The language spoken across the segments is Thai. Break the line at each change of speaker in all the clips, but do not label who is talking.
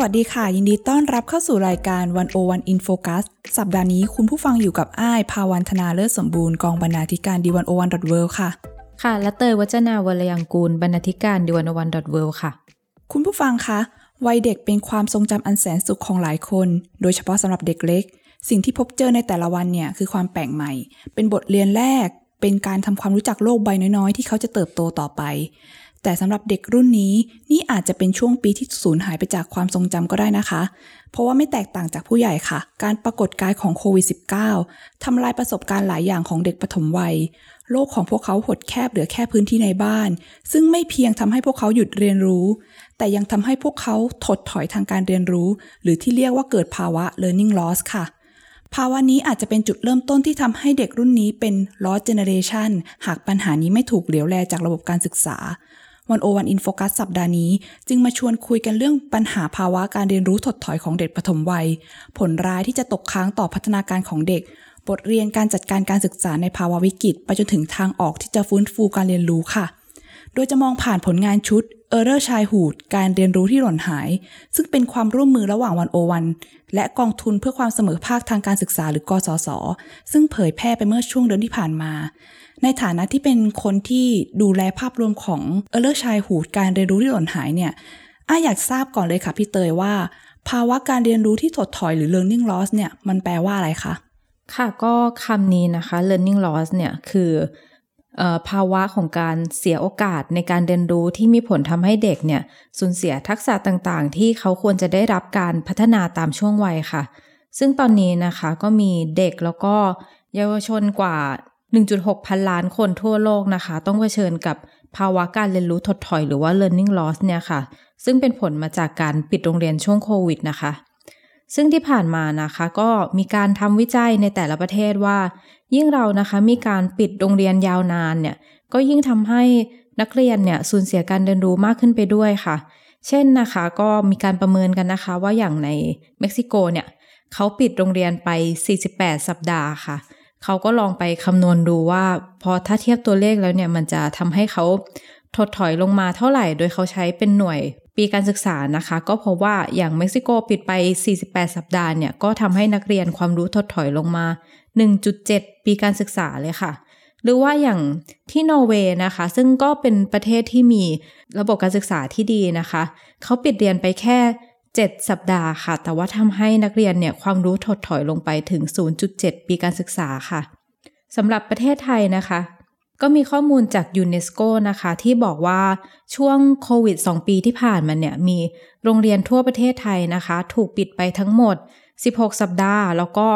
สวัสดีค่ะ ยินดีต้อนรับเข้าสู่รายการ One-O-One In Focus สัปดาห์นี้คุณผู้ฟังอยู่กับอ้ายภาวันธนาเลิศสมบูรณ์กองบรรณาธิการ The One-O-One dot world ค่ะ
ค่ะ และเตยวัจนาวรยังกูลบรรณาธิการ The One-O-One dot world ค่ะ
คุณผู้ฟังคะวัยเด็กเป็นความทรงจำอันแสนสุขของหลายคน โดยเฉพาะสำหรับเด็กเล็ก สิ่งที่พบเจอในแต่ละวันเนี่ยคือความแปลกใหม่ เป็นบทเรียนแรก เป็นการทำความรู้จักโลกใบน้อยๆ ที่เขาจะเติบโตต่อไป แต่สำหรับเด็กรุ่นนี้นี่อาจจะเป็นช่วงปีที่สูญหายไปจากความทรงจำก็ได้นะคะ เพราะว่าไม่แตกต่างจากผู้ใหญ่ค่ะ การปรากฏกายของโควิด -19 ทำลายประสบการณ์หลายอย่างของเด็กปฐมวัย โลกของพวกเขาหดแคบเหลือแค่พื้นที่ในบ้าน ซึ่งไม่เพียงทำให้พวกเขาหยุดเรียนรู้ แต่ยังทำให้พวกเขาถดถอยทางการเรียนรู้ หรือที่เรียกว่าเกิดภาวะ learning loss ค่ะภาวะนี้อาจจะเป็นจุดเริ่มต้นที่ทำให้เด็กรุ่นนี้เป็น lost generation หากปัญหานี้ไม่ถูกเหลียวแลจากระบบการศึกษา วันโอวันอินโฟกัสสัปดาห์นี้ จึงมาชวนคุยกันเรื่องปัญหาภาวะการเรียนรู้ถดถอยของเด็กปฐมวัย ผลร้ายที่จะตกค้างต่อพัฒนาการของเด็ก บทเรียนการจัดการการศึกษาในภาวะวิกฤต ไปจนถึงทางออกที่จะฟื้นฟูการเรียนรู้ค่ะ โดยจะมองผ่านผลงานชุด Error Childhood การเรียนรู้ที่หล่นหาย ซึ่งเป็นความร่วมมือระหว่างวันโอวันและกองทุนเพื่อความเสมอภาคทางการศึกษาหรือกสศซึ่งเผยแพร่ไปเมื่อช่วงเดือนที่ผ่านมา ในฐานะที่เป็นคนที่ดูแลภาพรวมของ Error Childhood การเรียนรู้ที่หล่นหายเนี่ยอ้าอยากทราบก่อนเลยค่ะพี่เตยว่า ภาวะการเรียนรู้ที่ถดถอยหรือ learning loss เนี่ยมันแปลว่าอะไรคะ
ค่ะก็คำนี้นะคะ learning loss เนี่ยคืออภาวะของการเสียโอกาสในการเรียนรู้ที่มีผลทำให้เด็กเนี่ยสูญเสียทักษะต่างๆ ที่เขาควรจะได้รับการพัฒนาตามช่วงวัยค่ะ ซึ่งตอนนี้นะคะก็มีเด็กแล้วก็เยาวชนกว่า 1.6 พันล้านคนทั่วโลกนะคะ ต้องเผชิญกับภาวะการเรียนรู้ถดถอยหรือว่า learning loss เนี่ยค่ะ ซึ่งเป็นผลมาจากการปิดโรงเรียนช่วงโควิดนะคะ ซึ่งที่ผ่านมานะคะก็มีการทำวิจัยในแต่ละประเทศว่า ยิ่งเรานะคะมีการปิดโรงเรียนยาวนานเนี่ย ก็ยิ่งทำให้นักเรียนเนี่ยสูญเสียการเรียนรู้มากขึ้นไปด้วยค่ะ เช่นนะคะก็มีการประเมินกันนะคะว่าอย่างในเม็กซิโกเนี่ยเขาปิดโรงเรียนไป 48 สัปดาห์ค่ะ เขาก็ลองไปคำนวณดูว่า พอถ้าเทียบตัวเลขแล้วเนี่ยมันจะทำให้เขาถดถอยลงมาเท่าไหร่ โดยเขาใช้เป็นหน่วยปีการศึกษานะคะ ก็เพราะว่าอย่างเม็กซิโกปิดไป 48 สัปดาห์เนี่ยก็ทำให้นักเรียนความรู้ถดถอยลงมา 1.7 ปีการศึกษาเลยค่ะ หรือว่าอย่างที่นอร์เวย์นะคะ ซึ่งก็เป็นประเทศที่มีระบบการศึกษาที่ดีนะคะ เขาปิดเรียนไปแค่ 7 สัปดาห์ค่ะ แต่ว่าทำให้นักเรียนเนี่ยความรู้ถดถอยลงไปถึง 0.7 ปีการศึกษาค่ะสำหรับประเทศไทยนะคะ ก็มีข้อมูลจากยูเนสโกนะคะ ที่บอกว่าช่วงโควิด 2 ปีที่ผ่านมาเนี่ย มีโรงเรียนทั่วประเทศไทยนะคะ ถูกปิดไปทั้งหมด 16 สัปดาห์ แล้วก็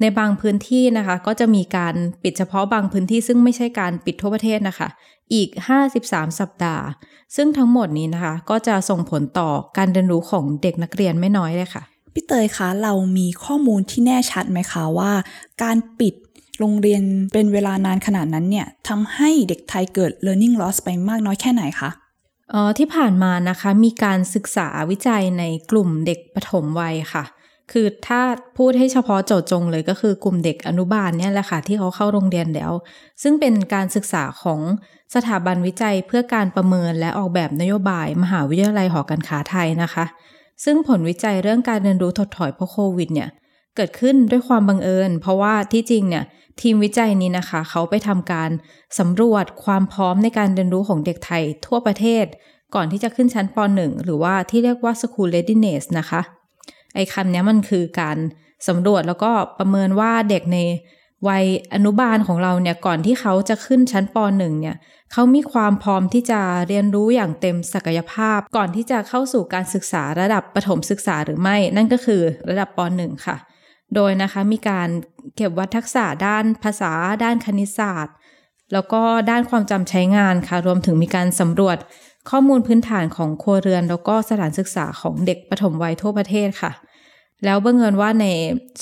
ในบางพื้นที่นะคะ ก็จะมีการปิดเฉพาะบางพื้นที่ซึ่งไม่ใช่การปิดทั่วประเทศนะคะ อีก 53 สัปดาห์ ซึ่งทั้งหมดนี้นะคะ ก็จะส่งผลต่อการเรียนรู้ของเด็กนักเรียนไม่น้อยเลยค่ะ
พี่เตยคะเรามีข้อมูลที่แน่ชัดไหมคะว่า การปิดโรงเรียนเป็นเวลานานขนาดนั้นเนี่ยทำให้เด็กไทยเกิด learning loss ไปมากน้อยแค่ไหนคะ
เอ่อที่ผ่านมานะคะมีการศึกษาวิจัยในกลุ่มเด็กปฐมวัยค่ะ คือถ้าพูดให้เฉพาะเจาะจงเลยก็คือกลุ่มเด็กอนุบาลเนี่ยแหละค่ะที่เขาเข้าโรงเรียนแล้ว ซึ่งเป็นการศึกษาของสถาบันวิจัยเพื่อการประเมินและออกแบบนโยบาย มหาวิทยาลัยหอการค้าไทยนะคะ ซึ่งผลวิจัยเรื่องการเรียนรู้ถดถอยเพราะโควิดเนี่ยเกิดขึ้นด้วยความบังเอิญ เพราะว่าที่จริงเนี่ยทีมวิจัยนี้นะคะ เขาไปทำการสำรวจความพร้อมในการเรียนรู้ของเด็กไทยทั่วประเทศ ก่อนที่จะขึ้นชั้นป .1 หรือว่าที่เรียกว่า school readiness นะคะ ไอ้คำนี้มันคือการสำรวจแล้วก็ประเมินว่าเด็กในวัยอนุบาลของเราเนี่ยก่อนที่เขาจะขึ้นชั้นป .1 เนี่ยเขามีความพร้อมที่จะเรียนรู้อย่างเต็มศักยภาพ ก่อนที่จะเข้าสู่การศึกษาระดับประถมศึกษาหรือไม่ นั่นก็คือระดับป .1 ค่ะ โดยนะคะมีการเก็บวัดทักษะด้านภาษา ด้านคณิตศาสตร์ แล้วก็ด้านความจำใช้งานค่ะ รวมถึงมีการสำรวจ ข้อมูลพื้นฐานของครัวเรือน แล้วก็สถานศึกษาของเด็กปฐมวัยทั่วประเทศค่ะ แล้วบังเอิญว่าใน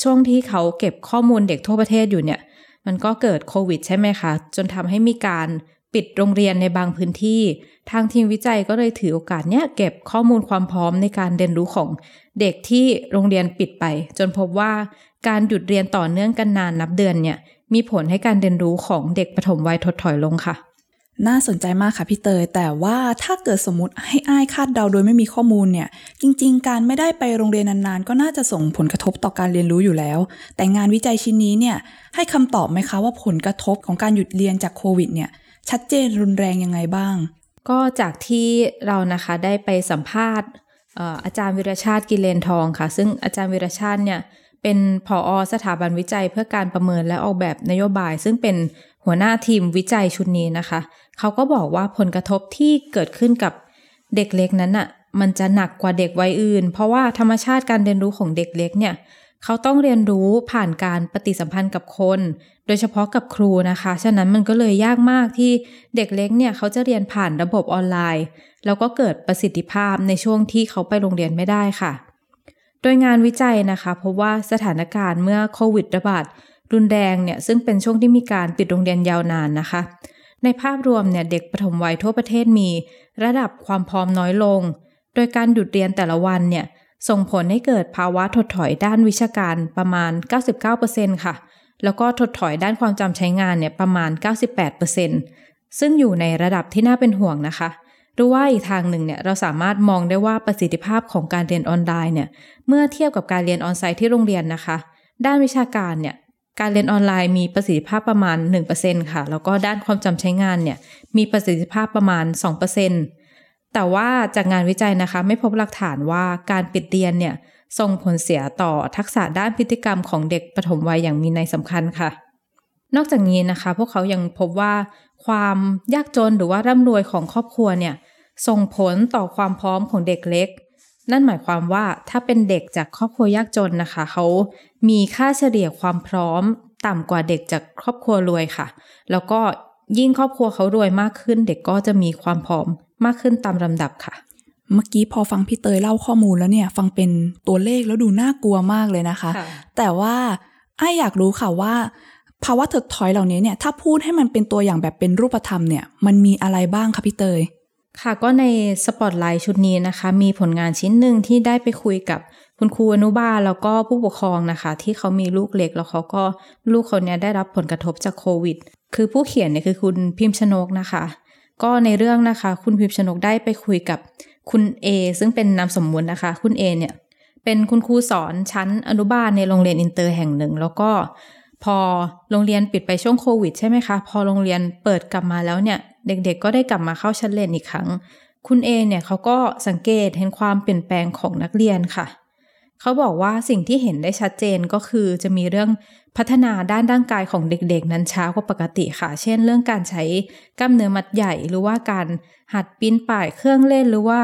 ช่วงที่เขาเก็บข้อมูลเด็กทั่วประเทศอยู่เนี่ย มันก็เกิดโควิดใช่ไหมคะ จนทำให้มีการปิดโรงเรียนในบางพื้นที่ ทางทีมวิจัยก็เลยถือโอกาสเนี้ยเก็บข้อมูลความพร้อมในการเรียนรู้ของเด็กที่โรงเรียนปิดไป จนพบว่าการหยุดเรียนต่อเนื่องกันนานนับเดือนเนี่ยมีผลให้การเรียนรู้ของเด็กปฐมวัยถดถอยลงค่ะ
น่าสนใจมากค่ะพี่เตย แต่ว่าถ้าเกิดสมมติให้อ้ายคาดเดาโดยไม่มีข้อมูลเนี่ย จริง ๆ การไม่ได้ไปโรงเรียนนานๆ ก็น่าจะส่งผลกระทบต่อการเรียนรู้อยู่แล้ว แต่งานวิจัยชิ้นนี้เนี่ยให้คำตอบไหมคะว่าผลกระทบของการหยุดเรียนจากโควิดเนี่ยชัดเจนรุนแรงยังไงบ้าง
ก็จากที่เรานะคะได้ไปสัมภาษณ์อาจารย์วีระชาติกิเลนทองค่ะ ซึ่งอาจารย์วีระชาติเนี่ยเป็นผอสถาบันวิจัยเพื่อการประเมินและออกแบบนโยบาย ซึ่งเป็นหัวหน้าทีมวิจัยชุดนี้นะคะ เขาก็บอกว่าผลกระทบที่เกิดขึ้นกับเด็กเล็กนั้นอะ มันจะหนักกว่าเด็กวัยอื่น เพราะว่าธรรมชาติการเรียนรู้ของเด็กเล็กเนี่ยเขาต้องเรียนรู้ผ่านการปฏิสัมพันธ์กับคน โดยเฉพาะกับครูนะคะ ฉะนั้นมันก็เลยยากมากที่เด็กเล็กเนี่ยเขาจะเรียนผ่านระบบออนไลน์ แล้วก็เกิดประสิทธิภาพในช่วงที่เขาไปโรงเรียนไม่ได้ค่ะ โดยงานวิจัยนะคะพบว่าสถานการณ์เมื่อโควิดระบาดรุนแรงเนี่ยซึ่งเป็นช่วงที่มีการปิดโรงเรียนยาวนานนะคะ ในภาพรวมเนี่ยเด็กปฐมวัยทั่วประเทศมี ระดับความพร้อมน้อยลง โดยการหยุดเรียนแต่ละวันเนี่ยส่งผลให้เกิดภาวะถดถอยด้านวิชาการประมาณ 99%ค่ะ แล้วก็ถดถอยด้านความจำใช้งานเนี่ยประมาณ 98%ซึ่งอยู่ในระดับที่น่าเป็นห่วงนะคะหรือว่าอีกทางหนึ่งเนี่ยเราสามารถมองได้ว่าประสิทธิภาพของการเรียนออนไลน์เนี่ยเมื่อเทียบกับการเรียนออนไซต์ที่โรงเรียนนะคะ ด้านวิชาการเนี่ย การเรียนออนไลน์มีประสิทธิภาพประมาณ 1%ค่ะ แล้วก็ด้านความจำใช้งานเนี่ยมีประสิทธิภาพประมาณ 2%แต่ว่าจากงานวิจัยนะคะ ไม่พบหลักฐานว่าการปิดเรียนเนี่ยส่งผลเสียต่อทักษะด้านพฤติกรรมของเด็กปฐมวัยอย่างมีนัยสำคัญค่ะ นอกจากนี้นะคะ พวกเขายังพบว่าความยากจนหรือว่าร่ำรวยของครอบครัวเนี่ยส่งผลต่อความพร้อมของเด็กเล็ก นั่นหมายความว่าถ้าเป็นเด็กจากครอบครัวยากจนนะคะ เขา มีค่าเฉลี่ยความพร้อมต่ำกว่าเด็กจากครอบครัวรวยค่ะ แล้วก็ยิ่งครอบครัวเขารวยมากขึ้น เด็กก็จะมีความพร้อมมากขึ้นตามลำดับค่ะ
เมื่อกี้พอฟังพี่เตยเล่าข้อมูลแล้วเนี่ย ฟังเป็นตัวเลขแล้วดูน่ากลัวมากเลยนะคะ
ค่ะ
แต่ว่าไอ้ายอยากรู้ค่ะว่าภาวะถดถอยเหล่านี้เนี่ยถ้าพูดให้มันเป็นตัวอย่างแบบเป็นรูปธรรมเนี่ยมันมีอะไรบ้างคะพี่เตย
ค่ะก็ในสปอตไลท์ชุดนี้นะคะ มีผลงานชิ้นหนึ่งที่ได้ไปคุยกับ คุณครูอนุบาลแล้วก็ผู้ปกครองนะคะ ที่เขามีลูกเล็กแล้วเขาก็ลูกเขาเนี้ยได้รับผลกระทบจากโควิด คือผู้เขียนเนี่ยคือคุณพิมพ์ชนกนะคะ ก็ในเรื่องนะคะ คุณพิมพ์ชนกได้ไปคุยกับคุณเอซึ่งเป็นนามสมมุตินะคะ คุณเอเนี่ยเป็นคุณครูสอนชั้นอนุบาลในโรงเรียนอินเตอร์แห่งหนึ่ง แล้วก็พอโรงเรียนปิดไปช่วงโควิดใช่ไหมคะ พอโรงเรียนเปิดกลับมาแล้วเนี่ย เด็กๆ ก็ได้กลับมาเข้าชั้นเรียนอีกครั้ง คุณเอเนี่ยเขาก็สังเกตเห็นความเปลี่ยนแปลงของนักเรียนค่ะ เขาบอกว่าสิ่งที่เห็นได้ชัดเจนก็คือจะมีเรื่องพัฒนาด้านร่างกายของเด็กๆ นั้นช้ากว่าปกติค่ะ เช่น เรื่องการใช้กล้ามเนื้อมัดใหญ่ หรือว่าการหัดปีนป่ายเครื่องเล่นหรือว่า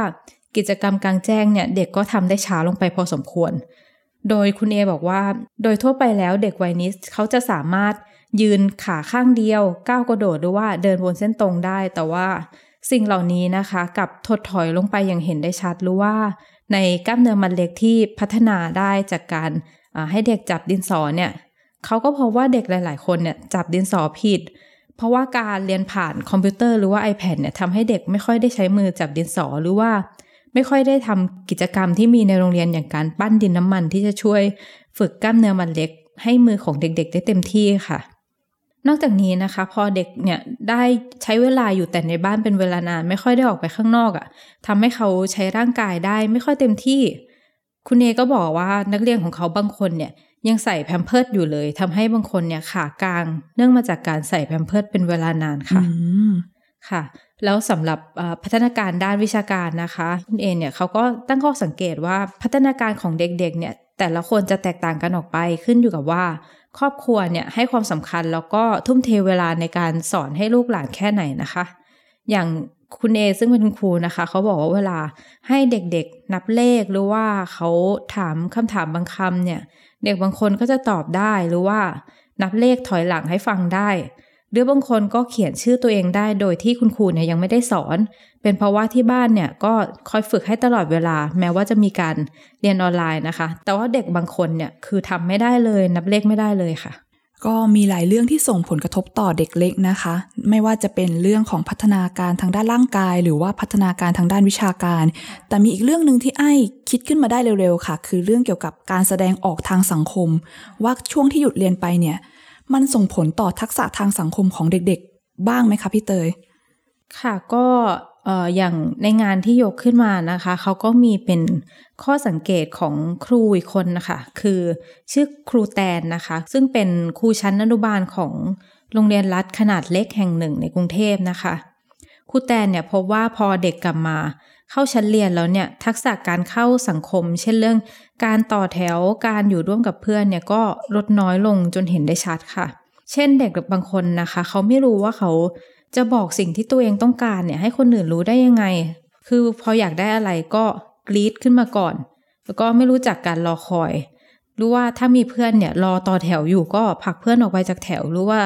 กิจกรรมกลางแจ้งเนี่ยเด็กก็ทำได้ช้าลงไปพอสมควร โดยคุณเอบอกว่า โดยทั่วไปแล้วเด็กวัยนี้เขาจะสามารถยืนขาข้างเดียวก้าวกระโดดหรือว่าเดินบนเส้นตรงได้ แต่ว่าสิ่งเหล่านี้นะคะ กับถดถอยลงไปอย่างเห็นได้ชัดหรือว่า ในกล้ามเนื้อมัดเล็กที่พัฒนาได้จากการให้เด็กจับดินสอเนี่ยเขาก็พบว่าเด็กหลาย ๆ คนเนี่ยจับดินสอผิด เพราะว่าการเรียนผ่านคอมพิวเตอร์หรือว่า iPad เนี่ยทำให้เด็กไม่ค่อยได้ใช้มือจับดินสอหรือว่า ไม่ค่อยได้ทำกิจกรรมที่มีในโรงเรียนอย่างการปั้นดินน้ำมันที่จะช่วย ฝึกกล้ามเนื้อมัดเล็ก ให้มือของเด็ก ๆ ได้เต็มที่ค่ะ นอกจากนี้นะคะ พอเด็กเนี่ยได้ใช้เวลาอยู่แต่ในบ้านเป็นเวลานาน ไม่ค่อยได้ออกไปข้างนอกอะ่ะทำให้เขาใช้ร่างกายได้ไม่ค่อยเต็มที่ คุณเอก็บอกว่านักเรียนของเขาบางคนเนี่ยยังใส่ Pampers อยู่เลยทำให้บางคนเนี่ยขากาง เนื่องมาจากการใส่ Pampers เป็นเวลานานค่ะ
อืม
ค่ะ แล้วสำหรับเอ่อพัฒนาการด้านวิชาการนะคะ คุณเอเนี่ยเขาก็ตั้งข้อสังเกตว่าพัฒนาการของเด็กๆเนี่ย แต่ละคนจะแตกต่างกันออกไปขึ้นอยู่กับว่า ครอบครัวเนี่ยให้ความสำคัญแล้วก็ทุ่มเทเวลาในการสอนให้ลูกหลานแค่ไหนนะคะ อย่างคุณเอซึ่งเป็นคุณครูนะคะ เขาบอกว่าเวลาให้เด็กๆนับเลขหรือว่าเขาถามคำถามบางคำเนี่ย เด็กบางคนก็จะตอบได้หรือว่านับเลขถอยหลังให้ฟังได้ หรือบางคนก็เขียนชื่อตัวเองได้โดยที่คุณครูเนี่ยยังไม่ได้สอน เป็นเพราะว่าที่บ้านเนี่ยก็คอยฝึกให้ตลอดเวลา แม้ว่าจะมีการเรียนออนไลน์นะคะ แต่ว่าเด็กบางคนเนี่ยคือทำไม่ได้เลย นับเลขไม่ได้เลยค่ะ
ก็มีหลายเรื่องที่ส่งผลกระทบต่อเด็กเล็กนะคะ ไม่ว่าจะเป็นเรื่องของพัฒนาการทางด้านร่างกาย หรือว่าพัฒนาการทางด้านวิชาการ แต่มีอีกเรื่องหนึ่งที่ไอ้คิดขึ้นมาได้เร็วๆค่ะ คือเรื่องเกี่ยวกับการแสดงออกทางสังคม ว่าช่วงที่หยุดเรียนไปเนี่ย มันส่งผลต่อทักษะทางสังคมของเด็กๆ บ้างไหมคะพี่เตย
ค่ะก็เอ่ออย่างในงานที่ยกขึ้นมานะคะเขาก็มีเป็นข้อสังเกตของครูอีกคนนะคะคือชื่อครูแตนนะคะ ซึ่งเป็นครูชั้นอนุบาลของโรงเรียนรัฐขนาดเล็กแห่งหนึ่งในกรุงเทพนะคะครูแตนเนี่ยพบว่าพอเด็กกลับมาเข้าชั้นเรียนแล้วเนี่ยทักษะการเข้าสังคม เช่นเรื่องการต่อแถวการอยู่ร่วมกับเพื่อนเนี่ยก็ลดน้อยลงจนเห็นได้ชัดค่ะ เช่นเด็กบางคนนะคะ เขาไม่รู้ว่าเขา จะบอกสิ่งที่ตัวเองต้องการเนี่ยให้คนอื่นรู้ได้ยังไง คือพออยากได้อะไรก็กรีดขึ้นมาก่อน แล้วก็ไม่รู้จักการรอคอย รู้ว่าถ้ามีเพื่อนเนี่ยรอต่อแถวอยู่ก็ผลักเพื่อนออกไปจากแถวหรือว่า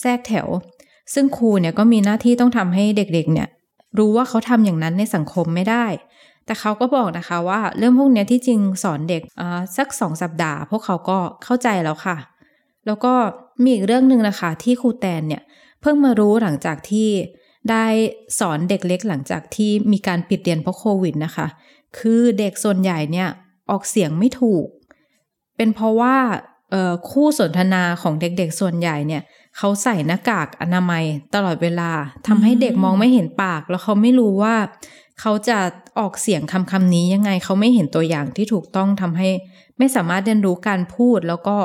แทรกแถว ซึ่งครูเนี่ยก็มีหน้าที่ต้องทำให้เด็กๆ เนี่ย รู้ว่าเขาทำอย่างนั้นในสังคมไม่ได้ แต่เขาก็บอกนะคะว่าเรื่องพวกนี้ที่จริงสอนเด็กสักสองสัปดาห์ พวกเขาก็เข้าใจแล้วค่ะ แล้วก็มีอีกเรื่องหนึ่งนะคะที่ครูแตนเนี่ย เพิ่งมารู้หลังจากที่ได้สอนเด็กเล็กหลังจากที่มีการปิดเรียนเพราะโควิดนะคะ คือเด็กส่วนใหญ่เนี่ยออกเสียงไม่ถูก เป็นเพราะว่าคู่สนทนาของเด็กๆส่วนใหญ่เนี่ยเขาใส่หน้ากากอนามัยตลอดเวลาทำให้เด็กมองไม่เห็นปาก แล้วเขาไม่รู้ว่าเขาจะออกเสียงคำคำนี้ยังไงเขาไม่เห็นตัวอย่างที่ถูกต้องทำให้ ไม่สามารถเรียนรู้การพูดแล้วก็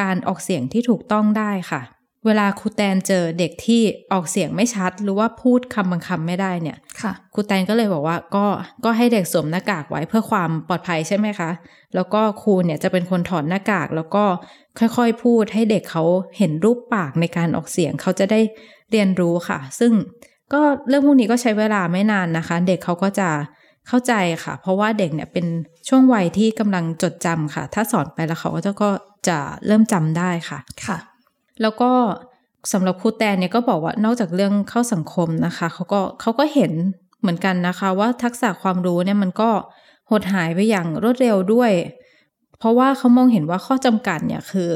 การออกเสียงที่ถูกต้องได้ค่ะ เวลาครูแตนเจอเด็กที่ออกเสียงไม่ชัด หรือว่าพูดคำบางคำไม่ได้เนี่ย
ค่ะ
ครูแตนก็เลยบอกว่าก็ก็ให้เด็กสวมหน้ากากไว้เพื่อความปลอดภัยใช่ไหมคะ แล้วก็ครูเนี่ยจะเป็นคนถอดหน้ากาก แล้วก็ค่อยๆพูดให้เด็กเขาเห็นรูปปากในการออกเสียงเขาจะได้เรียนรู้ค่ะ ซึ่งก็เรื่องพวกนี้ก็ใช้เวลาไม่นานนะคะ เด็กเขาก็จะเข้าใจค่ะ เพราะว่าเด็กเนี่ยเป็นช่วงวัยที่กำลังจดจำค่ะ ถ้าสอนไปแล้วเขาก็จะก็จะเริ่มจำได้ค่ะ
ค่ะ
แล้วก็สำหรับครูแตนเนี่ยก็บอกว่านอกจากเรื่องเข้าสังคมนะคะเขาก็เขาก็เห็นเหมือนกันนะคะว่าทักษะความรู้เนี่ยมันก็หดหายไปอย่างรวดเร็วด้วย เพราะว่าเขามองเห็นว่าข้อจำกัดเนี่ยคือ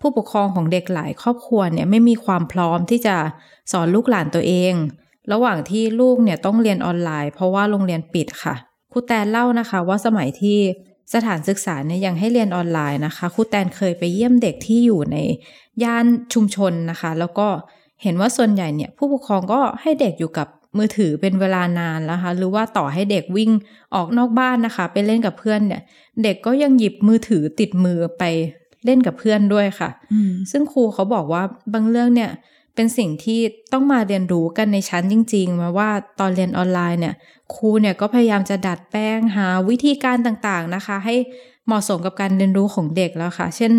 ผู้ปกครองของเด็กหลายครอบครัวเนี่ยไม่มีความพร้อมที่จะสอนลูกหลานตัวเอง ระหว่างที่ลูกเนี่ยต้องเรียนออนไลน์ เพราะว่าโรงเรียนปิดค่ะครูแตนเล่านะคะว่าสมัยที่สถานศึกษาเนี่ยยังให้เรียนออนไลน์นะคะครูแตนเคยไปเยี่ยมเด็กที่อยู่ใน ย่านชุมชนนะคะ แล้วก็เห็นว่าส่วนใหญ่เนี่ย ผู้ปกครองก็ให้เด็กอยู่กับมือถือเป็นเวลานานแล้วคะหรือว่าต่อให้เด็กวิ่งออกนอกบ้านนะคะ ไปเล่นกับเพื่อนเนี่ย เด็กก็ยังหยิบมือถือติดมือไปเล่นกับเพื่อนด้วยค่ะ ซึ่งครูเขาบอกว่าบางเรื่องเนี่ยเป็นสิ่งที่ต้องมาเรียนรู้กันในชั้นจริง ๆ มาว่าตอนเรียนออนไลน์เนี่ย ครูเนี่ยก็พยายามจะดัดแปลงหาวิธีการต่างๆนะคะ ให้ เหมาะสมกับการเรียนรู้ของเด็กแล้วค่ะ เช่น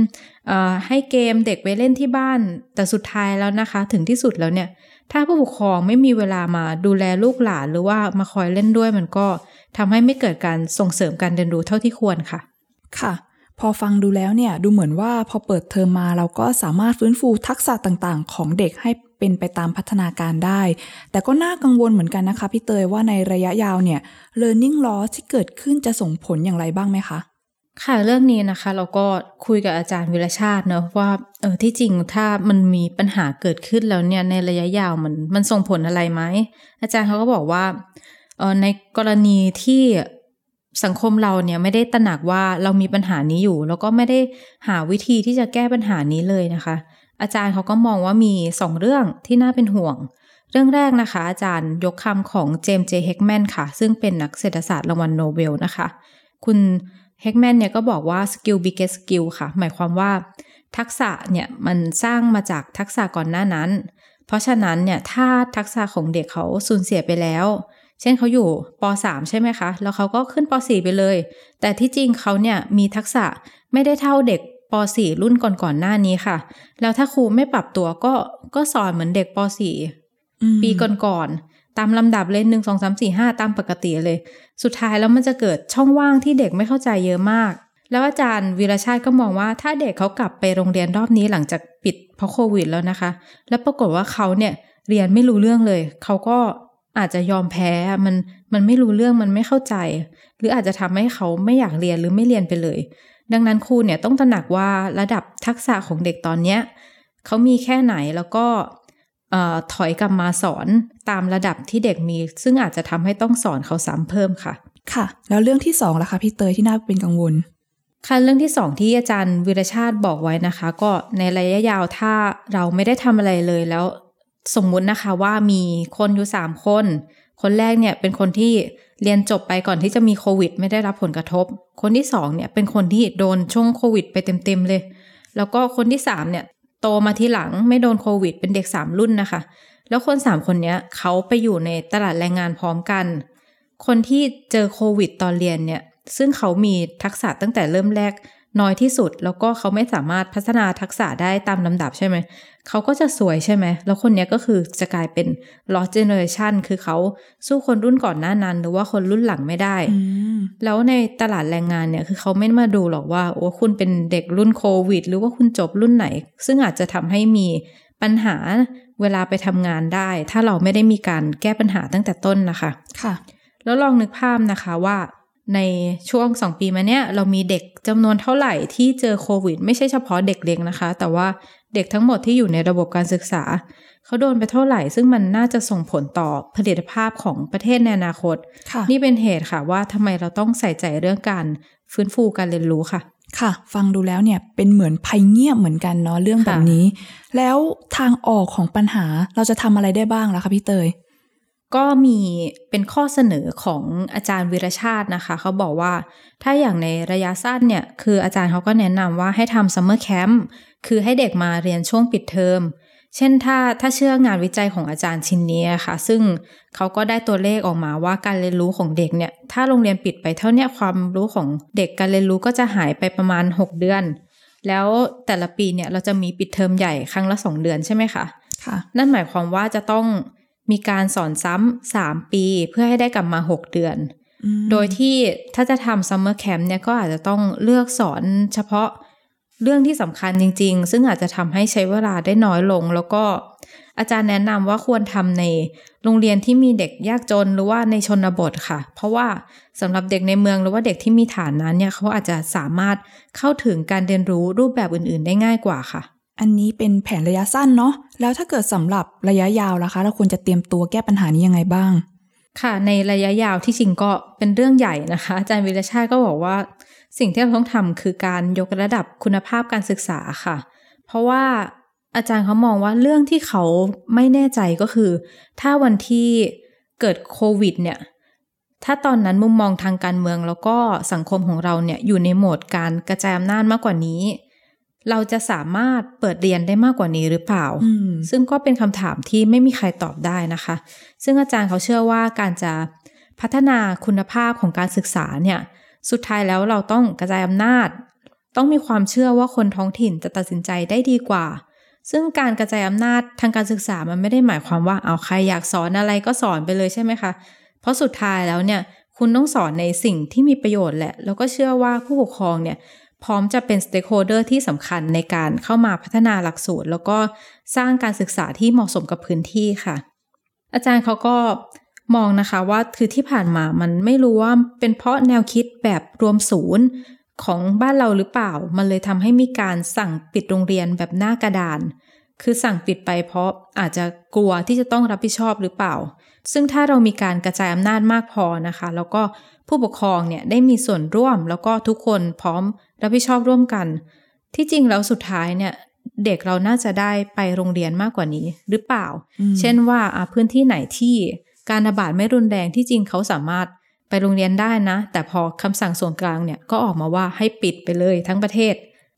ให้เกมเด็กไปเล่นที่บ้าน แต่สุดท้ายแล้วนะคะ ถึงที่สุดแล้วเนี่ย ถ้าผู้ปกครองไม่มีเวลามาดูแลลูกหลานหรือว่ามาคอยเล่นด้วยมันก็ทำให้ไม่เกิดการส่งเสริมการเรียนรู้เท่าที่ควรค่ะ
ค่ะ พอฟังดูแล้วเนี่ยดูเหมือนว่าพอเปิดเทอมมาเราก็สามารถฟื้นฟูทักษะต่างๆ ของเด็กให้เป็นไปตามพัฒนาการได้ แต่ก็น่ากังวลเหมือนกันนะคะพี่เตยว่าในระยะยาวเนี่ย learning loss ที่เกิดขึ้นจะส่งผลอย่างไรบ้างไหมคะ
ค่ะเรื่องนี้นะคะ เราก็คุยกับอาจารย์วิรชาติเนะว่าเออที่จริงถ้ามันมีปัญหาเกิดขึ้นแล้วเนี่ยในระยะยาวมันมันส่งผลอะไรไหมอาจารย์เขาก็บอกว่าเออในกรณีที่สังคมเราเนี่ยไม่ได้ตระหนักว่าเรามีปัญหานี้อยู่ แล้วก็ไม่ได้หาวิธีที่จะแก้ปัญหานี้เลยนะคะ อาจารย์เขาก็มองว่ามีสองเรื่องที่น่าเป็นห่วง เรื่องแรกนะคะ อาจารย์ยกคำของเจมส์เจเฮกแมนค่ะ ซึ่งเป็นนักเศรษฐศาสตร์รางวัลโนเบลนะคะ คุณ เฮกแมนเนี่ยก็บอกว่า skill biggest skill ค่ะ หมายความว่า ทักษะเนี่ยมันสร้างมาจากทักษะก่อนหน้านั้น เพราะฉะนั้นเนี่ยถ้าทักษะของเด็กเขาสูญเสียไปแล้ว เช่นเขาอยู่ป .3 ใช่ไหมคะ แล้วเขาก็ขึ้นป .4 ไปเลย แต่ที่จริงเขาเนี่ยมีทักษะไม่ได้เท่าเด็กป .4 รุ่นก่อนๆหน้านี้ค่ะ แล้วถ้าครูไม่ปรับตัวก็ก็สอนเหมือนเด็กป .4 ปีก่อนๆ ตามลำดับเลยหนึ่งสองสามสี่ห้าตามปกติเลย สุดท้ายแล้วมันจะเกิดช่องว่างที่เด็กไม่เข้าใจเยอะมาก แล้วอาจารย์วีรชาติก็มองว่าถ้าเด็กเขากลับไปโรงเรียนรอบนี้หลังจากปิดเพราะโควิดแล้วนะคะ แล้วปรากฏว่าเขาเนี่ยเรียนไม่รู้เรื่องเลย เขาก็อาจจะยอมแพ้มันมันไม่รู้เรื่องมันไม่เข้าใจ หรืออาจจะทำให้เขาไม่อยากเรียนหรือไม่เรียนไปเลย ดังนั้นครูเนี่ยต้องตระหนักว่าระดับทักษะของเด็กตอนเนี้ยเขามีแค่ไหนแล้วก็ ถอยกลับมาสอนตามระดับที่เด็กมี ซึ่งอาจจะทำให้ต้องสอนเขาซ้ำเพิ่มค่ะ
ค่ะ แล้วเรื่องที่สองล่ะคะพี่เตยที่น่าเป็นกังวล
ค่ะเรื่องที่สองที่อาจารย์วิรชาติบอกไว้นะคะ ก็ในระยะยาวถ้าเราไม่ได้ทำอะไรเลยแล้วสมมุตินะคะว่ามีคนอยู่สามคน คนแรกเนี่ยเป็นคนที่เรียนจบไปก่อนที่จะมีโควิด ไม่ได้รับผลกระทบ คนที่สองเนี่ยเป็นคนที่โดนช่วงโควิด ไปเต็มๆเลย แล้วก็คนที่สามเนี่ย โตมาทีหลังไม่โดนโควิด เป็นเด็กสามรุ่นนะคะ แล้วคนสามคนนี้เขาไปอยู่ในตลาดแรงงานพร้อมกัน คนที่เจอโควิดตอนเรียนเนี่ย ซึ่งเขามีทักษะตั้งแต่เริ่มแรกน้อยที่สุด แล้วก็เขาไม่สามารถพัฒนาทักษะได้ตามลำดับใช่ไหม เขาก็จะสวยใช่ไหม แล้วคนนี้ก็คือจะกลายเป็น lost generation คือเขาสู้คนรุ่นก่อนหน้านั้น หรือว่าคนรุ่นหลังไม่ได้ แล้วในตลาดแรงงานเนี่ย คือเขาไม่มาดูหรอกว่า โอ้คุณเป็นเด็กรุ่นโควิด หรือว่าคุณจบรุ่นไหน ซึ่งอาจจะทำให้มีปัญหาเวลาไปทำงานได้ ถ้าเราไม่ได้มีการแก้ปัญหาตั้งแต่ต้นนะคะ
ค่ะ
แล้วลองนึกภาพนะคะว่า ในช่วงสองปีมาเนี้ยเรามีเด็กจำนวนเท่าไหร่ที่เจอโควิด ไม่ใช่เฉพาะเด็กเล็กนะคะ แต่ว่าเด็กทั้งหมดที่อยู่ในระบบการศึกษา เขาโดนไปเท่าไหร่ ซึ่งมันน่าจะส่งผลต่อผลิตภาพของประเทศในอนาคต นี่เป็นเหตุค่ะว่าทำไมเราต้องใส่ใจเรื่องการฟื้นฟูการเรียนรู้ค่ะ
ค่ะ ฟังดูแล้วเนี่ยเป็นเหมือนภัยเงียบเหมือนกันเนาะเรื่องแบบนี้ แล้วทางออกของปัญหาเราจะทำอะไรได้บ้างล่ะคะพี่เตย
ก็มีเป็นข้อเสนอของอาจารย์วีระชาตินะคะ เขาบอกว่าถ้าอย่างในระยะสั้นเนี่ย คืออาจารย์เขาก็แนะนำว่าให้ทำ summer camp คือให้เด็กมาเรียนช่วงปิดเทอม เช่นถ้าถ้าเชื่องานวิจัยของอาจารย์ชิ้นนี้ค่ะ ซึ่งเขาก็ได้ตัวเลขออกมาว่าการเรียนรู้ของเด็กเนี่ย ถ้าโรงเรียนปิดไปเท่านี้ความรู้ของเด็กการเรียนรู้ก็จะหายไปประมาณ 6 เดือน แล้วแต่ละปีเนี่ยเราจะมีปิดเทอมใหญ่ครั้งละ 2 เดือนใช่ไหมคะ
ค่ะ
นั่นหมายความว่าจะต้อง มีการสอนซ้ำสามปีเพื่อให้ได้กลับมาหกเดือน โดยที่ถ้าจะทำ summer camp เนี่ยก็อาจจะต้องเลือกสอนเฉพาะเรื่องที่สำคัญจริง ๆ ซึ่งอาจจะทำให้ใช้เวลาได้น้อยลง แล้วก็อาจารย์แนะนำว่าควรทำในโรงเรียนที่มีเด็กยากจนหรือว่าในชนบทค่ะ เพราะว่าสำหรับเด็กในเมืองหรือว่าเด็กที่มีฐานนั้นเนี่ยเขาอาจจะสามารถเข้าถึงการเรียนรู้รูปแบบอื่น ๆ ได้ง่ายกว่าค่ะ
อันนี้เป็นแผนระยะสั้นเนาะแล้วถ้าเกิดสำหรับระยะยาวล่ะคะ เราควรจะเตรียมตัวแก้ปัญหานี้ยังไงบ้าง
ค่ะในระยะยาวที่จริงก็เป็นเรื่องใหญ่นะคะ อาจารย์วิรชาติก็บอกว่า สิ่งที่เราต้องทำคือการยกระดับคุณภาพการศึกษาค่ะ เพราะว่าอาจารย์เขามองว่าเรื่องที่เขาไม่แน่ใจก็คือ ถ้าวันที่เกิดโควิดเนี่ยถ้าตอนนั้นมุมมองทางการเมืองแล้วก็สังคมของเราเนี่ยอยู่ในโหมดการกระจายอำนาจมากกว่านี้ เราจะสามารถเปิดเรียนได้มากกว่านี้หรือเปล่า ซึ่งก็เป็นคำถามที่ไม่มีใครตอบได้นะคะ ซึ่งอาจารย์เขาเชื่อว่าการจะพัฒนาคุณภาพของการศึกษาเนี่ย สุดท้ายแล้วเราต้องกระจายอำนาจ ต้องมีความเชื่อว่าคนท้องถิ่นจะตัดสินใจได้ดีกว่า ซึ่งการกระจายอำนาจทางการศึกษามันไม่ได้หมายความว่าเอาใครอยากสอนอะไรก็สอนไปเลยใช่ไหมคะ เพราะสุดท้ายแล้วเนี่ย คุณต้องสอนในสิ่งที่มีประโยชน์แหละ แล้วก็เชื่อว่าผู้ปกครองเนี่ย พร้อมจะเป็น stakeholder ที่สำคัญในการเข้ามาพัฒนาหลักสูตร แล้วก็สร้างการศึกษาที่เหมาะสมกับพื้นที่ค่ะ อาจารย์เขาก็มองนะคะว่าคือที่ผ่านมามันไม่รู้ว่าเป็นเพราะแนวคิดแบบรวมศูนย์ของบ้านเราหรือเปล่า มันเลยทำให้มีการสั่งปิดโรงเรียนแบบหน้ากระดาน คือสั่งปิดไปเพราะอาจจะกลัวที่จะต้องรับผิดชอบหรือเปล่า ซึ่งถ้าเรามีการกระจายอำนาจมากพอนะคะ แล้วก็ผู้ปกครองเนี่ยได้มีส่วนร่วม แล้วก็ทุกคนพร้อมรับผิดชอบร่วมกัน ที่จริงแล้วสุดท้ายเนี่ยเด็กเราน่าจะได้ไปโรงเรียนมากกว่านี้หรือเปล่า เช่นว่าพื้นที่ไหนที่การระบาดไม่รุนแรงที่จริงเขาสามารถไปโรงเรียนได้นะ แต่พอคำสั่งส่วนกลางเนี่ยก็ออกมาว่าให้ปิดไปเลยทั้งประเทศ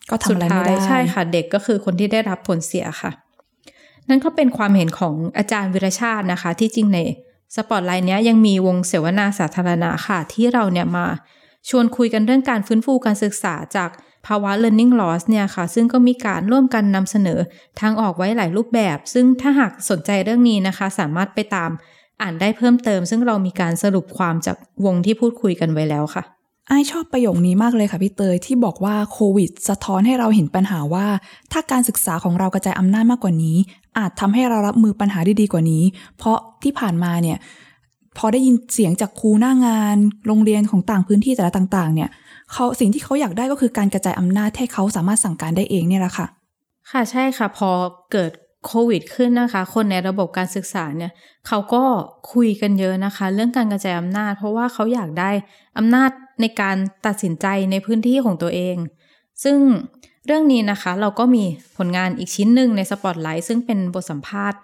ก็ทำอะไรไม่ได้
ใช่ค่ะ เด็กก็คือคนที่ได้รับผลเสียค่ะ นั่นก็เป็นความเห็นของอาจารย์วิรชาตินะคะ ที่จริงในสปอตไลน์นี้ยยังมีวงเสวนาสาธารณะค่ะ ที่เราเนี่ยมาชวนคุยกันเรื่องการฟื้นฟูการศึกษาจากภาวะ learning loss เนี่ยค่ะ ซึ่งก็มีการร่วมกันนำเสนอทางออกไว้หลายรูปแบบ ซึ่งถ้าหากสนใจเรื่องนี้นะคะ สามารถไปตามอ่านได้เพิ่มเติม ซึ่งเรามีการสรุปความจากวงที่พูดคุยกันไว้แล้วค่ะ
ไอชอบประโยคนี้มากเลยค่ะพี่เตยที่บอกว่าโควิด สะท้อนให้เราเห็นปัญหาว่า ถ้าการศึกษาของเรากระจายอำนาจมากกว่านี้ อาจทำให้เรารับมือปัญหาได้ดีกว่านี้ เพราะที่ผ่านมาเนี่ยพอได้ยินเสียงจากครูหน้างาน โรงเรียนของต่างพื้นที่แต่ละต่าง ๆ เนี่ยเขาสิ่งที่เขาอยากได้ก็คือการกระจายอำนาจให้เขาสามารถสั่งการได้เองเนี่ยแหละค่ะ
ค่ะใช่ค่ะ พอเกิดโควิดขึ้นนะคะ คนในระบบการศึกษาเนี่ยเขาก็คุยกันเยอะนะคะ เรื่องการกระจายอำนาจ เพราะว่าเขาอยากได้อำนาจในการตัดสินใจในพื้นที่ของตัวเอง ซึ่ง เรื่องนี้นะคะเราก็มีผลงานอีกชิ้นหนึ่งในสปอตไลท์ซึ่งเป็นบทสัมภาษณ์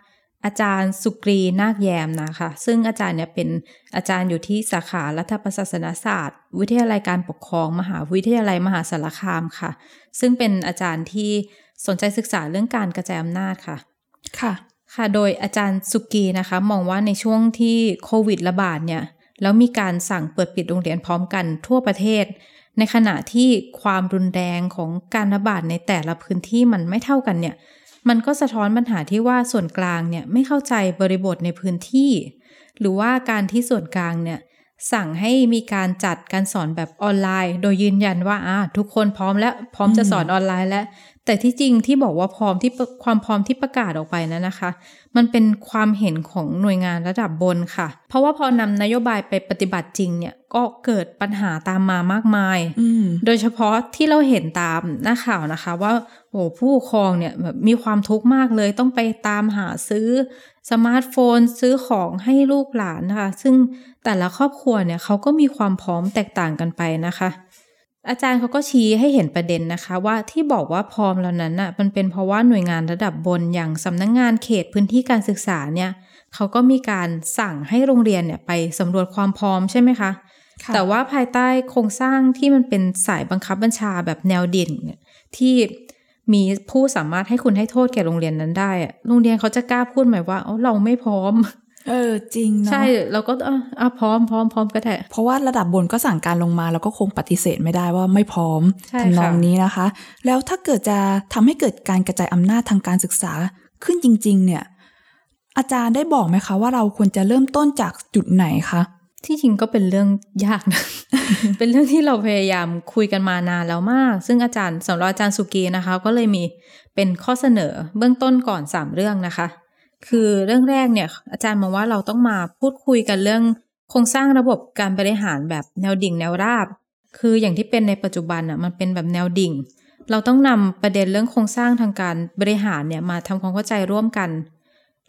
อาจารย์สุกรีนาคแยมนะคะ ซึ่งอาจารย์เนี่ยเป็นอาจารย์อยู่ที่สาขารัฐประศาสนศาสตร์ วิทยาลัยการปกครอง มหาวิทยาลัยมหาสารคามค่ะ ซึ่งเป็นอาจารย์ที่สนใจศึกษาเรื่องการกระจายอำนาจค่ะ
ค่ะ
ค่ะ โดยอาจารย์สุกีนะคะ มองว่าในช่วงที่โควิดระบาดเนี่ยแล้วมีการสั่งเปิดปิดโรงเรียนพร้อมกันทั่วประเทศ ในขณะที่ความรุนแรงของการระบาดในแต่ละพื้นที่มันไม่เท่ากันเนี่ย มันก็สะท้อนปัญหาที่ว่าส่วนกลางเนี่ยไม่เข้าใจบริบทในพื้นที่ หรือว่าการที่ส่วนกลางเนี่ยสั่งให้มีการจัดการสอนแบบออนไลน์ โดยยืนยันว่าอ่าทุกคนพร้อมแล้วพร้อมจะสอนออนไลน์แล้วแต่ที่จริงที่บอกว่าพร้อมที่ความพร้อมที่ประกาศออกไปนั้นนะคะ มันเป็นความเห็นของหน่วยงานระดับบนค่ะ เพราะว่าพอนำนโยบายไปปฏิบัติจริงเนี่ยก็เกิดปัญหาตามมามากมาย
อืม
โดยเฉพาะที่เราเห็นตามหน้าข่าวนะคะ ว่าโอ้ผู้ปกครองเนี่ยแบบมีความทุกข์มากเลย ต้องไปตามหาซื้อสมาร์ทโฟนซื้อของให้ลูกหลานนะคะ ซึ่งแต่ละครอบครัวเนี่ยเขาก็มีความพร้อมแตกต่างกันไปนะคะ อาจารย์เขาก็ชี้ให้เห็นประเด็นนะคะว่าที่บอกว่าพร้อมแล้วนั้นน่ะมันเป็นเพราะว่าหน่วยงานระดับบนอย่างสำนักงงานเขตพื้นที่การศึกษาเนี่ยเขาก็มีการสั่งให้โรงเรียนเนี่ยไปสำรวจความพร้อมใช่ไหมคะ
คะ
แต่ว่าภายใต้โครงสร้างที่มันเป็นสายบังคับบัญชาแบบแนวเด่นเนี่ยที่มีผู้สามารถให้คุณให้โทษแก่โรงเรียนนั้นได้ โรงเรียนเขาจะกล้าพูดไหมว่าเราไม่พร้อม
เออจริงเนาะ
ใช่เราก็เอออะพร้อมพร้อมพร้อมก็ได้
เพราะว่าระดับบนก็สั่งการลงมาแล้วก็คงปฏิเสธไม่ได้ว่าไม่พร้อม
ใช่
ทำนอง
ค่ะ
นี้นะคะ แล้วถ้าเกิดจะทำให้เกิดการกระจายอำนาจทางการศึกษาขึ้นจริง ๆ เนี่ย อาจารย์ได้บอกไหมคะว่าเราควรจะเริ่มต้นจากจุดไหนคะ
ที่จริงก็เป็นเรื่องยากนะ เป็นเรื่องที่เราพยายามคุยกันมานานแล้วมาก ซึ่งอาจารย์สำหรับอาจารย์สุกีนะคะ ก็เลยมีเป็นข้อเสนอเบื้องต้นก่อน 3 เรื่องนะคะ คือเรื่องแรกเนี่ย อาจารย์มองว่าเราต้องมาพูดคุยกันเรื่องโครงสร้างระบบการบริหารแบบแนวดิ่งแนวราบ คืออย่างที่เป็นในปัจจุบันอะมันเป็นแบบแนวดิ่ง เราต้องนำประเด็นเรื่องโครงสร้างทางการบริหารเนี่ยมาทำความเข้าใจร่วมกัน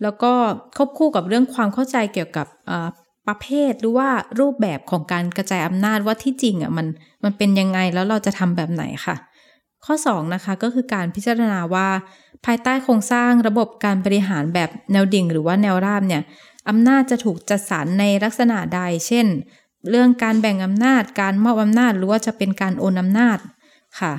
แล้วก็ควบคู่กับเรื่องความเข้าใจเกี่ยวกับอาประเภทหรือว่ารูปแบบของการกระจายอำนาจว่าที่จริงอะมันมันเป็นยังไงแล้วเราจะทำแบบไหนค่ะ ข้อ2นะคะก็คือการพิจารณาว่า ภายใต้โครงสร้างระบบการบริหารแบบแนวดิ่ง หรือว่าแนวราบเนี่ยอำนาจจะถูกจัดสรรในลักษณะใด เช่น เรื่องการแบ่งอำนาจ การมอบอำนาจหรือว่าจะเป็นการโอนอำนาจค่ะ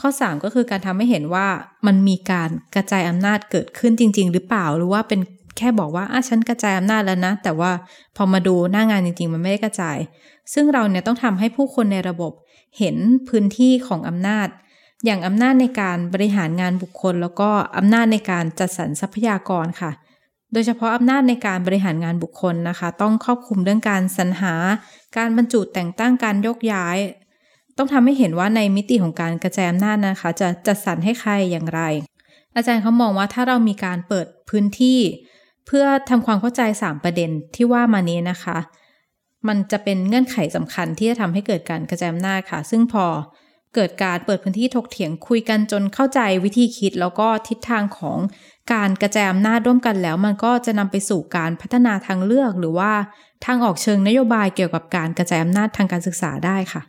ข้อ 3 ก็คือการทำให้เห็นว่ามันมีการกระจายอำนาจเกิดขึ้นจริง ๆ หรือเปล่าหรือว่าเป็นแค่บอกว่าอะฉันกระจายอำนาจแล้วนะ แต่ว่าพอมาดูหน้างานจริง ๆ มันไม่ได้กระจาย ซึ่งเราเนี่ยต้องทำให้ผู้คนในระบบเห็นพื้นที่ของอำนาจ อย่างอำนาจในการบริหารงานบุคคล แล้วก็อำนาจในการจัดสรรทรัพยากรค่ะ โดยเฉพาะอำนาจในการบริหารงานบุคคลนะคะ ต้องครอบคลุมเรื่องการสรรหา การบรรจุแต่งตั้งการยกย้าย ต้องทำให้เห็นว่าในมิติของการกระจายอำนาจนะคะ จะจัดสรรให้ใครอย่างไร อาจารย์เขามองว่าถ้าเรามีการเปิดพื้นที่ เพื่อทำความเข้าใจ 3 ประเด็นที่ว่ามานี้นะคะ มันจะเป็นเงื่อนไขสำคัญที่จะทำให้เกิดการกระจายอำนาจค่ะ ซึ่งพอ เกิดการเปิดพื้นที่ถกเถียงคุยกันจนเข้าใจวิธีคิดแล้วก็ทิศทางของการกระจายอำนาจร่วมกันแล้ว มันก็จะนำไปสู่การพัฒนาทางเลือก หรือว่าทางออกเชิงนโยบายเกี่ยวกับการกระจายอำนาจทางการศึกษาได้ค่ะ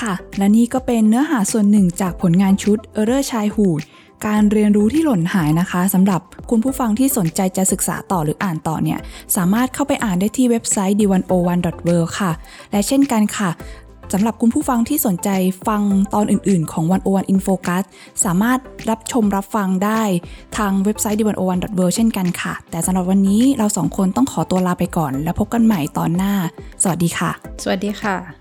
ค่ะ และนี่ก็เป็นเนื้อหาส่วนหนึ่งจากผลงานชุด e r r o r Childhood การเรียนรู้ที่หล่นหายนะคะสำหรับคุณผู้ฟังที่สนใจจะศึกษาต่อหรืออ่านต่อเนี่ย สามารถเข้าไปอ่านได้ที่เว็บไซต์ d101.world ค่ะ และเช่นกันค่ะ สำหรับคุณผู้ฟังที่สนใจฟังตอนอื่นๆ ของ101 In Focus สามารถรับชมรับฟังได้ทางเว็บไซต์ d101.world เช่นกันค่ะ แต่สำหรับวันนี้เราสองคนต้องขอตัวลาไปก่อน แล้วพบกันใหม่ตอนหน้า สวัสดีค่ะ
สวัสดีค่ะ